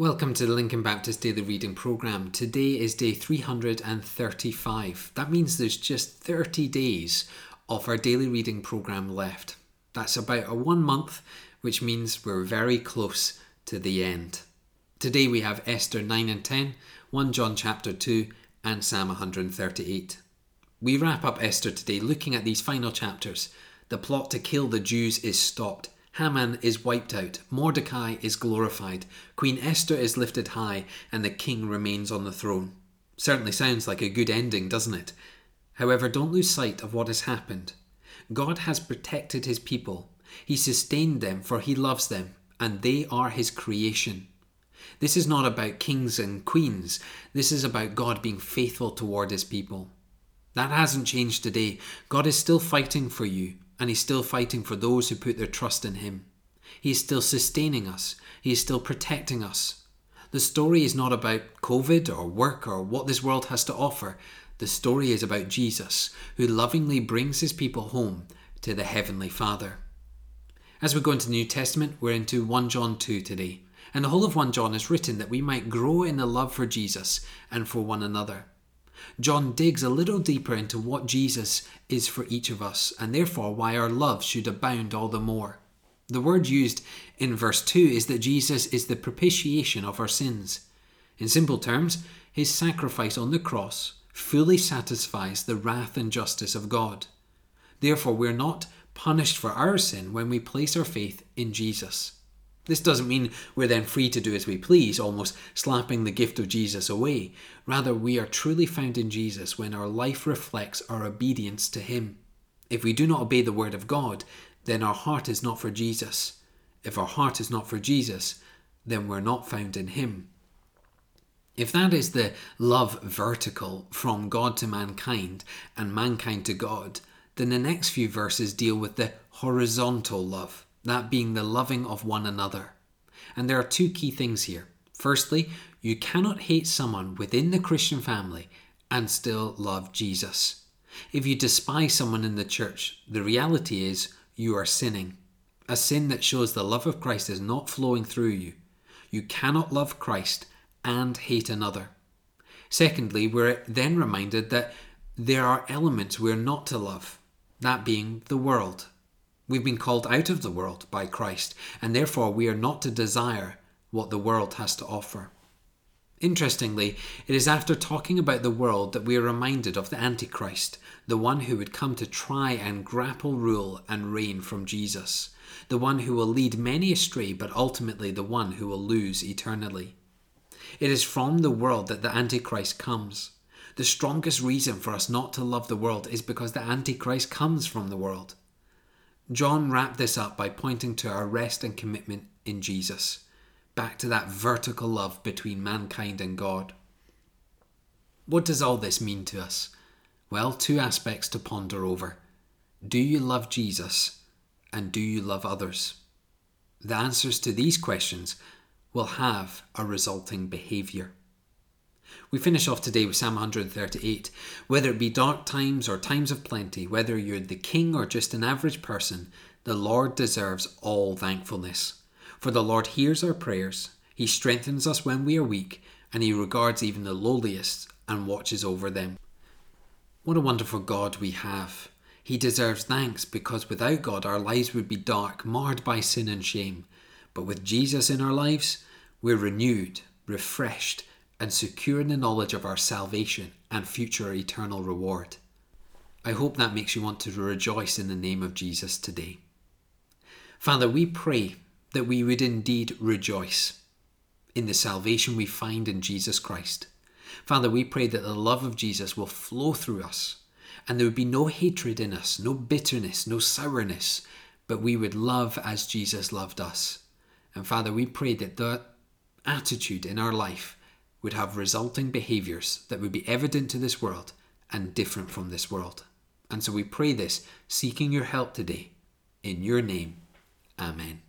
Welcome to the Lincoln Baptist Daily Reading Programme. Today is day 335. That means there's just 30 days of our daily reading programme left. That's about a one month, which means we're very close to the end. Today we have Esther 9 and 10, 1 John chapter 2, and Psalm 138. We wrap up Esther today looking at these final chapters. The plot to kill the Jews is stopped Haman is wiped out, Mordecai is glorified, Queen Esther is lifted high, and the king remains on the throne. Certainly sounds like a good ending, doesn't it? However, don't lose sight of what has happened. God has protected his people. He sustained them, for he loves them, and they are his creation. This is not about kings and queens. This is about God being faithful toward his people. That hasn't changed today. God is still fighting for you and He's still fighting for those who put their trust in Him. He is still sustaining us, He is still protecting us. The story is not about COVID or work or what this world has to offer. The story is about Jesus, who lovingly brings His people home to the Heavenly Father. As we go into the New Testament, we're into 1 John 2 today. And the whole of 1 John is written that we might grow in the love for Jesus and for one another. John digs a little deeper into what Jesus is for each of us, and therefore why our love should abound all the more. The word used in verse 2 is that Jesus is the propitiation of our sins. In simple terms, his sacrifice on the cross fully satisfies the wrath and justice of God. Therefore, we're not punished for our sin when we place our faith in Jesus. This doesn't mean we're then free to do as we please, almost slapping the gift of Jesus away. Rather, we are truly found in Jesus when our life reflects our obedience to Him. If we do not obey the Word of God, then our heart is not for Jesus. If our heart is not for Jesus, then we're not found in Him. If that is the love vertical from God to mankind and mankind to God, then the next few verses deal with the horizontal love that being the loving of one another. And there are two key things here. Firstly, you cannot hate someone within the Christian family and still love Jesus. If you despise someone in the church, the reality is you are sinning. A sin that shows the love of Christ is not flowing through you. You cannot love Christ and hate another. Secondly, we're then reminded that there are elements we're not to love, that being the world. We've been called out of the world by Christ, and therefore we are not to desire what the world has to offer. Interestingly, it is after talking about the world that we are reminded of the Antichrist, the one who would come to try and grapple rule and reign from Jesus, the one who will lead many astray, but ultimately the one who will lose eternally. It is from the world that the Antichrist comes. The strongest reason for us not to love the world is because the Antichrist comes from the world. John wrapped this up by pointing to our rest and commitment in Jesus, back to that vertical love between mankind and God. What does all this mean to us? Well, two aspects to ponder over. Do you love Jesus and do you love others? The answers to these questions will have a resulting behaviour. We finish off today with Psalm 138. Whether it be dark times or times of plenty, whether you're the king or just an average person, the Lord deserves all thankfulness. For the Lord hears our prayers, He strengthens us when we are weak, and He regards even the lowliest and watches over them. What a wonderful God we have. He deserves thanks because without God our lives would be dark, marred by sin and shame. But with Jesus in our lives, we're renewed, refreshed, and secure in the knowledge of our salvation and future eternal reward. I hope that makes you want to rejoice in the name of Jesus today. Father, we pray that we would indeed rejoice in the salvation we find in Jesus Christ. Father, we pray that the love of Jesus will flow through us and there would be no hatred in us, no bitterness, no sourness, but we would love as Jesus loved us. And Father, we pray that the attitude in our life would have resulting behaviours that would be evident to this world and different from this world. And so we pray this, seeking your help today. In your name, Amen.